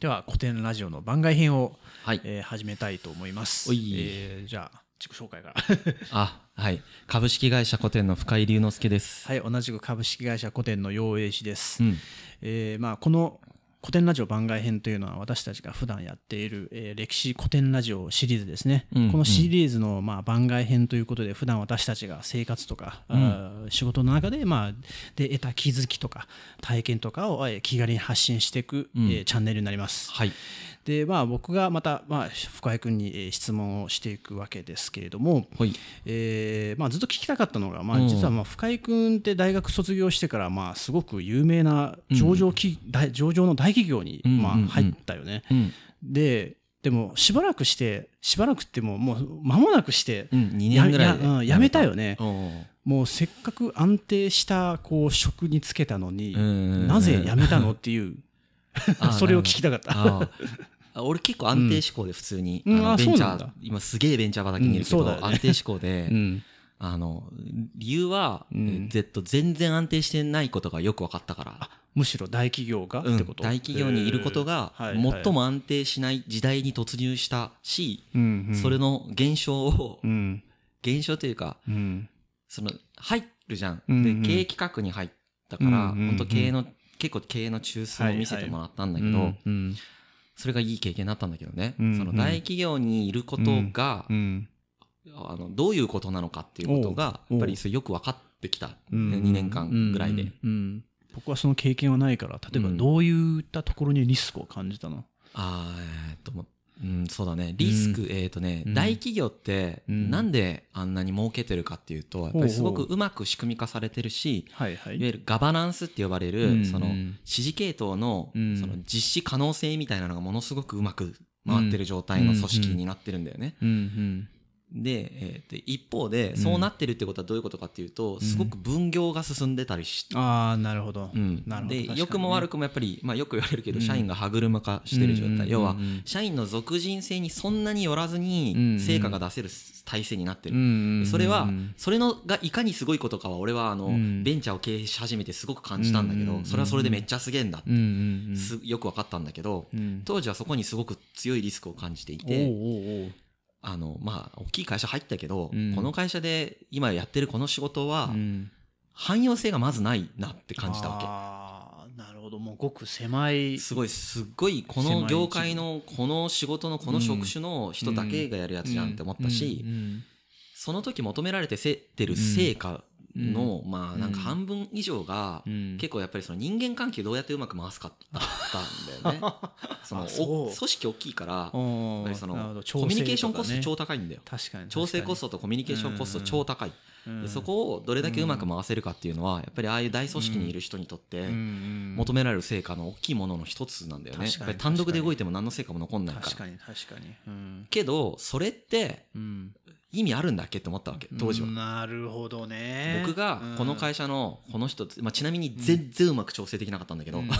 では古典ラジオの番外編を、はい。えー始めたいと思いますえーじゃあ自己紹介からあ、はい。株式会社古典の深井龍之介です。はい同じく株式会社古典の陽栄氏です、うん。えーまあ、この古典ラジオ番外編というのは私たちが普段やっている、えー歴史古典ラジオシリーズですね、うんこのシリーズの、まあ、番外編ということで普段私たちが生活とか、あー仕事の中で,、まあ、で得た気づきとか体験とかを、えー気軽に発信していく、うんえーチャンネルになります。はい。でまあ、僕がまた、まあ、深井君にえー質問をしていくわけですけれども、ほい。えーまあ、ずっと聞きたかったのが、まあ、うん実はまあ深井君って大学卒業してからまあすごく有名な上場き、大上場の大企業にまあうんうんうん入ったよね。うん。ででもしばらくしてしばらくってももう間もなくしてうん。2や年ぐらいでやうんやめたよね。もうせっかく安定したこう職に就けたのに、うんうんうんなぜ辞めたの？っていうあ それを聞きたかった。俺結構安定志向で普通に、うん。あベンチャー今すげえベンチャー畑にいるけど、ね安定志向で、うんあの理由は、うん。えー Z 全然安定してないことがよく分かったから、むしろ大企業がっうんてこと、大企業にいることが最も安定しない時代に突入したし、うんうん。それの現象を、うん。現象というかうん。その入るじゃん、うんうん。で経営企画に入ったから、うんうんうん。本当経営の結構経営の中枢を見せてもらったんだけど、うんうんそれがいい経験になったんだけどね、うんうん。その大企業にいることが、うん。あのどういうことなのかっていうことがやっぱりそれよく分かってきた、うん2年間ぐらいで、うんうん。僕はその経験はないから例えばうん。どういったところにリスクを感じたの、あーえーっともううん、そうだね。リスク、えーっとね、うん。大企業ってうん。なんであんなに儲けてるかっていうとやっぱりすごくうまく仕組み化されてるしはいはい。いわゆるガバナンスって呼ばれる、うんそのうん指示系統の,、うん。その実施可能性みたいなのがものすごくうまく回ってる状態の組織になってるんだよね。うんうんで,、えーで一方でそうなってるってことはどういうことかっていうと、すごく分業が進んでたりしああなるほど、うん。なるほど。確かにね。で良くも悪くもやっぱり、まあ、よく言われるけど、うん。社員が歯車化してる状態、うんうんうんうん。要は社員の属人性にそんなによらずうんうんに成果が出せる体制になってる、うんうんうんそれはそれのがいかにすごいことかは俺はあの、うん。ベンチャーを経営し始めてすごく感じたんだけど、うんうんうんそれはそれでめっちゃすげえんだって、よく分かったんだけど、うん。当時はそこにすごく強いリスクを感じていおうておうおうあのまあ大きい会社入ったけど、うん。この会社で今やってるこの仕事はうん。汎用性がまずないなって感じたわけ。ああなるほど。もうごく狭い。すごいすっごいこの業界のこの仕事のこの職種の人だけがやるやつじゃんって思ったしその時求められてせってる成果のまあなんか半分以上がうん。結構やっぱりその人間関係どうやってうまく回すかだったんだよね。その組織大きいからやっおぱりそのコミュニケーションコスト超高いんだよ。確かに。調整コストとコミュニケーションコスト超高い。でそこをどれだけうまく回せるかっていうのはやっぱりああいう大組織にいる人にとって求められる成果の大きいものの一つなんだよね。やっ確かに。ぱり単独で動いても何の成果も残んないから。確かに。確かに。うん。けどそれってうん意味あるんだっけって思ったわけ当時は。なるほどね。僕がこの会社のこの人、まあ、ちなみに全然うまく調整できなかったんだけど、うんうんうん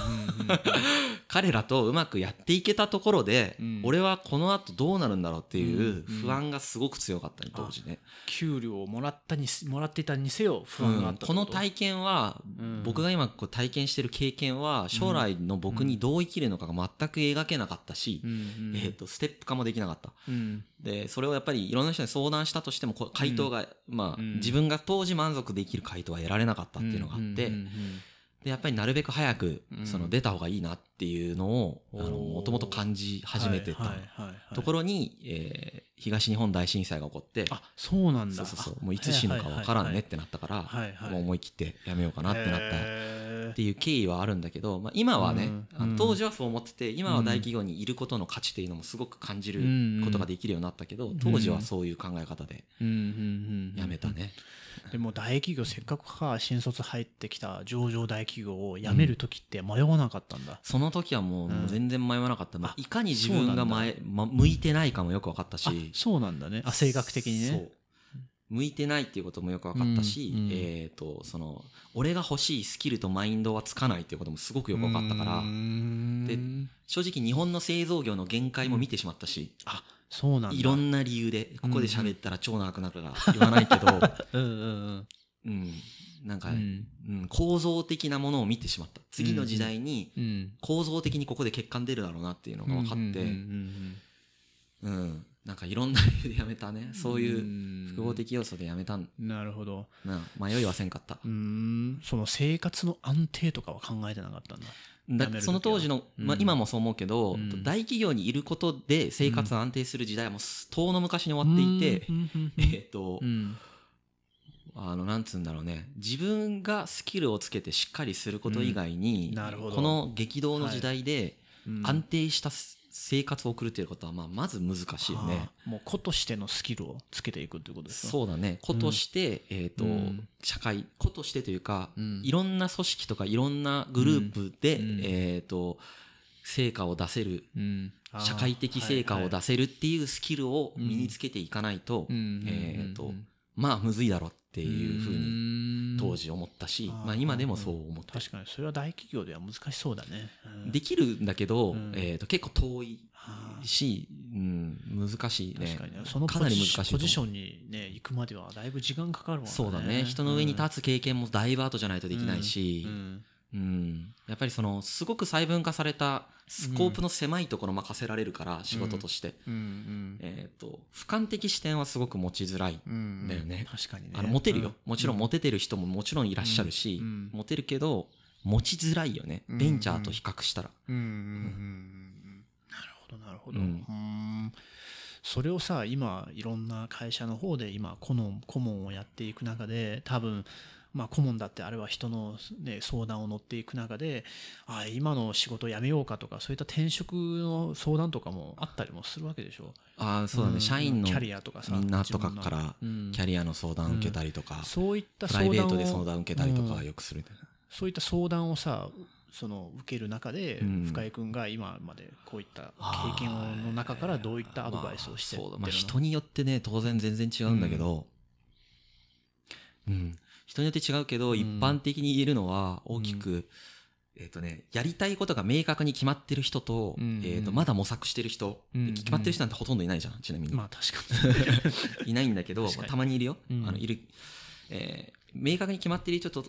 彼らとうまくやっていけたところで、うん。俺はこの後どうなるんだろうっていううん不安がすごく強かったね当時ね、給料をもらったにすもらっていたにせよ不安があったうん。この体験は、うん。僕が今こう体験してる経験は将来の僕にどう生きるのかが全く描けなかったし、うん。うん。えー、とステップ化もできなかった。うん。でそれをやっぱりいろんな人に相談したとしても回答が、まあうん。自分が当時満足できる回答は得られなかったっていうのがあって、でやっぱりなるべく早くうん。その出た方がいいなっていうのをおー。もともと感じ始めてたところに、えー東日本大震災が起こってあそうなんだ。そうそうそう。もういつ死ぬか分からんねってなったから、もう思い切ってやめようかなってなったへっていう経緯はあるんだけど、まあ、今はね、うんあの当時はそう思ってて今は大企業にいることの価値っていうのもすごく感じることができるようになったけど、当時はそういう考え方でやめたね。でも大企業せっかくか新卒入ってきた上場大企業を辞める時って迷わなかったんだ、その時はもう全然迷わなかった、いかに自分が前、ま、向いてないかもよく分かったあしそうなんだね。あ性格的にね。向いてないっていうこともよく分かったし、うんうん。えっ、とその俺が欲しいスキルとマインドはつかないっていうこともすごくよく分かったから。うーん。で正直日本の製造業の限界も見てしまったし、あそうなんだ。いろんな理由でここで喋ったら超長くなるから言わないけど、うんうんうん。うん、なんか、ううんん構造的なものを見てしまった。次の時代にうん構造的にここで欠陥出るだろうなっていうのが分かって、うんなんかいろんな理由でやめたね。そういううん複合的要素でやめたん。なるほど。な迷いはせんかった。うーん。その生活の安定とかは考えてなかったんだ。だその当時の、まあ、うん。今もそう思うけど、うん。大企業にいることで生活が安定する時代はもう遠の昔に終わっていて、うん。えっ、と、うんあのなんつうんだろうね。自分がスキルをつけてしっかりすること以外に、うん。この激動の時代でうん。安定した生活を送るっていうことはまあまず難しいよね。はあ。もう子としてのスキルをつけていくということですかそうだね。子として、えーとうん。社会子としてというか、うん。いろんな組織とかいろんなグループで、うん。えー、と成果を出せる社会的成果を出せるっていうスキルを身につけていかないと、うん。えーとうんまあむずいだろっていうふうにに当時思ったし、まあ、今でもそう思ってる確かにそれは大企業では難しそうだね。うん。できるんだけど、うん。えー、と結構遠いはあ。し、うん、難しいね。確かにね。そのかなり難しいポジションにね行くまではだいぶ時間かかるもんね。そうだね。人の上に立つ経験もだいぶ後じゃないとできないし、うんうん、やっぱりそのすごく細分化されたスコープの狭いところ任せられるから、仕事として、うんうんえー、と俯瞰的視点はすごく持ちづらい、うんだよね。確かにね。あのモテるよ、うん。もちろんモテてる人ももちろんいらっしゃるし、うんうん。モテるけど持ちづらいよね、うんベンチャーと比較したら、うんうんうんうん。なるほどなるほど、ううん。んそれをさ今いろんな会社の方で今顧問顧問をやっていく中で多分まあ顧問だってあれは人の、ね、相談を乗っていく中であ今の仕事辞めようかとかそういった転職の相談とかもあったりもするわけでしょ。ああそうだね、ん。社員のキャリアとかさみんなとかからうん。キャリアの相談を受けたりとか、そういったプライベートで相談を受けたりとかうん。よくする、そういった相談をさその受ける中で、うん。深井君が今までこういった経験の中からどういったアドバイスをしてってまあ、まあ人によってね当然全然違うんだけど、うん人によって違うけど、ん。一般的に言えるのは大きく、えっ、とねやりたいことが明確に決まってる人と,、うんえー、とまだ模索してる人、うん決まってる人なんてほとんどいないじゃんちなみに、まあ確かに。いないんだけど、たまにいるよ、うん。あのいる、えー明確に決まっている人と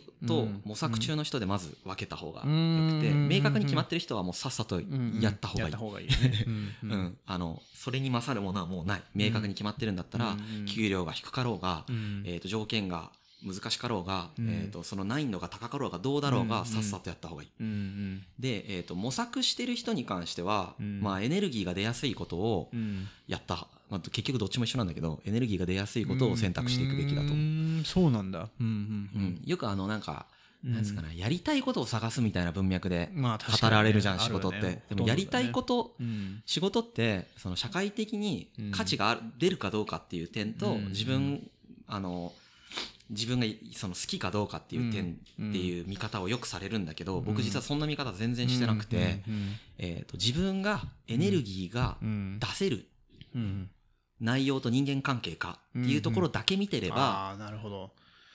模索中の人でまず分けた方がよくて、うん。明確に決まってる人はもうさっさとやった方がいい。やった。方がいいよね。うん。あのそれに勝るものはもうない。明確に決まってるんだったら、うん。給料が低かろうが、うん。えー、と条件が難しかろうが、うん。えー、とその難易度が高かろうがどうだろうが、うんさっさとやった方がいい。うんうん。で、えー、と模索してる人に関しては、うん。まあ、エネルギーが出やすいことをうん。やった、まあ、結局どっちも一緒なんだけどエネルギーが出やすいことを選択していくべきだと。思う。ん。そうなんだ。うんうんよくあのなんか、うん。なんですかねやりたいことを探すみたいな文脈で語られるじゃん、あるよね。仕事って。ね。もやりたいこと、うん。仕事ってその社会的に価値がある出るかどうかっていう点と、うん。自分あの自分がその好きかどうかっていう点うん。っていう見方をよくされるんだけど、ん。僕実はそんな見方全然してなくて、うん。えー、と自分がエネルギーがうん。出せるうん。内容と人間関係かっていうところだけ見てれば、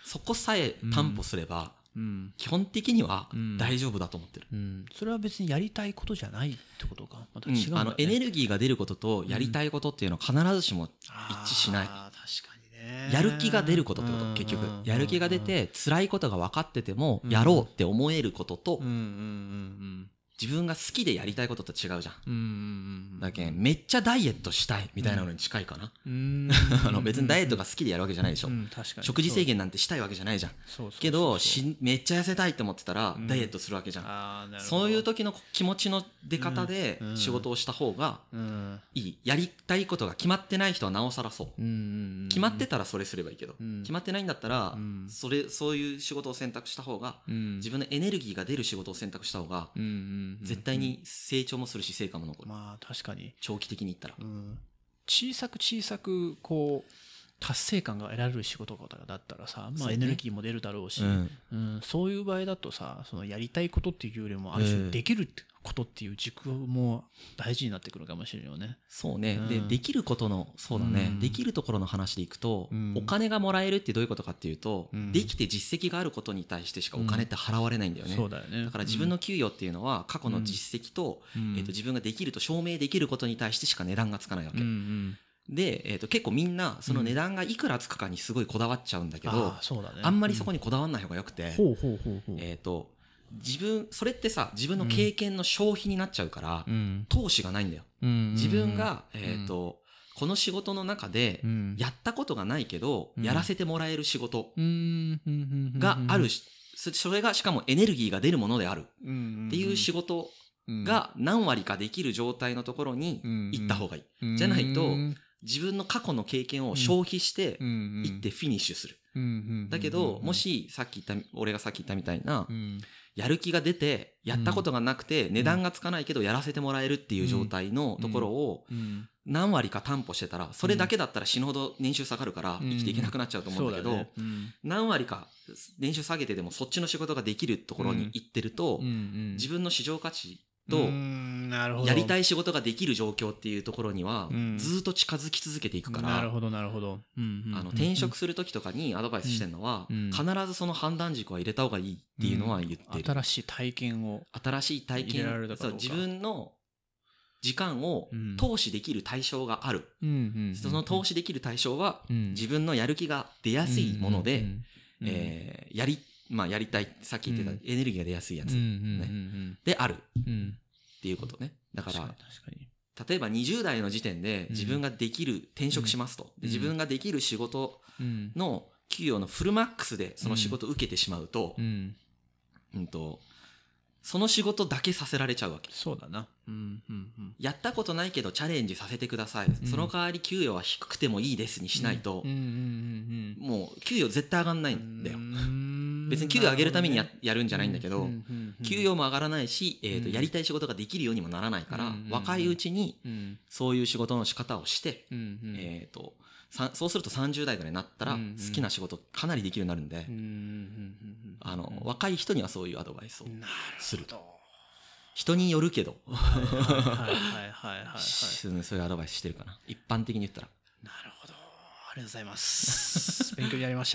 そこさえ担保すれば、うん。基本的にはうん。大丈夫だと思ってる。うん。それは別にやりたいことじゃないってことか。またうん。違うあのエネルギーが出ることとやりたいことっていうのは必ずしも一致しない。確かやる気が出ることってことうん。結局。うん。やる気が出て辛いことが分かっててもうん。やろうって思えることと自分が好きでやりたいことと違うじゃん。だけんめっちゃダイエットしたいみたいなのに近いかな。うん。あの別にダイエットが好きでやるわけじゃないでしょ。食事制限なんてしたいわけじゃないじゃん。けどしめっちゃ痩せたいって思ってたらうん。ダイエットするわけじゃん。そういう時の気持ちの出方でうん。仕事をした方がうん。いい。やりたいことが決まってない人はなおさらそう決まってたらそれすればいいけどうん。決まってないんだったらうん。それそういう仕事を選択した方がうん。自分のエネルギーが出る仕事を選択した方が絶対に成長もするし成果も残る。まあ確かに。長期的に言ったら。うん。小さく小さくこう達成感が得られる仕事だったらさ、まあ、そうね。エネルギーも出るだろうし。うん。うん。そういう場合だとさそのやりたいことっていうよりもあるうん。種できることっていう軸も大事になってくるかもしれないよね。そうね。でうん。できることのそうだね。うん。できるところの話でいくとうん。お金がもらえるってどういうことかっていうとうん。できて実績があることに対してしかお金って払われないんだよね。そうだよね。だから自分の給与っていうのは過去の実績とうん。えっと自分ができると証明できることに対してしか値段がつかないわけ。で、えー、と結構みんなその値段がいくらつくかにすごいこだわっちゃうんだけど、あんまりそこに、にこだわんない方がよくて、ほうほうほうほう、えっ、と自分それってさ自分の経験の消費になっちゃうから、うん。投資がないんだよ。うん自分が、えっ、とこの仕事の中でうん。やったことがないけど、うん。やらせてもらえる仕事うん。があるそれがしかもエネルギーが出るものである。っていう仕事が何割かできる状態のところに行った方がいい。じゃないと自分の過去の経験を消費して行ってフィニッシュする。だけど、もしさっき言った、俺がさっき言ったみたいな、やる気が出て、やったことがなくて、値段がつかないけどやらせてもらえるっていう状態のところを何割か担保してたら、それだけだったら死ぬほど年収下がるから生きていけなくなっちゃうと思うんだけど、何割か年収下げてでもそっちの仕事ができるところに行ってると、自分の市場価値とやりたいい仕事ができる状況っていうところにはうん。ずっと近づき続けていくから、なるほどなるほど、あの転職する時とかにアドバイスしてるのは、うん必ずその判断軸は入れた方がいいっていうのは言ってる、新しい体験を。新しい体験そう自分の時間をうん。投資できる対象がある、その投資できる対象は自分のやる気が出やすいもので、えーやりまあ、やりたいさっき言ってたうん。エネルギーが出やすいやつである。っていうことね。だから確かに例えば20代の時点で自分ができる、転職しますと、で自分ができる仕事うん。の給与のフルマックスでその仕事を受けてしまうと,、うん。うんとその仕事だけさせられちゃうわけ。そうだな。うんうんうん。やったことないけどチャレンジさせてください、ん。その代わり給与は低くてもいいですにしないとうん、うんうんうんもう給与絶対上がんないんだよ、うん別に給与上げるためにや,、やるんじゃないんだけど、給与も上がらないし、えーとうん。やりたい仕事ができるようにもならないから、うん若いうちにうん。そういう仕事の仕方をして、えー、とさそうすると30代ぐらいになったら好きな仕事かなりできるようになるんで、あの若い人にはそういうアドバイスをするほど。人によるけど、はいはいはいはいはいはい。そういうアドバイスしてるかな。一般的に言ったら。なるほど。ありがとうございます。勉強になりました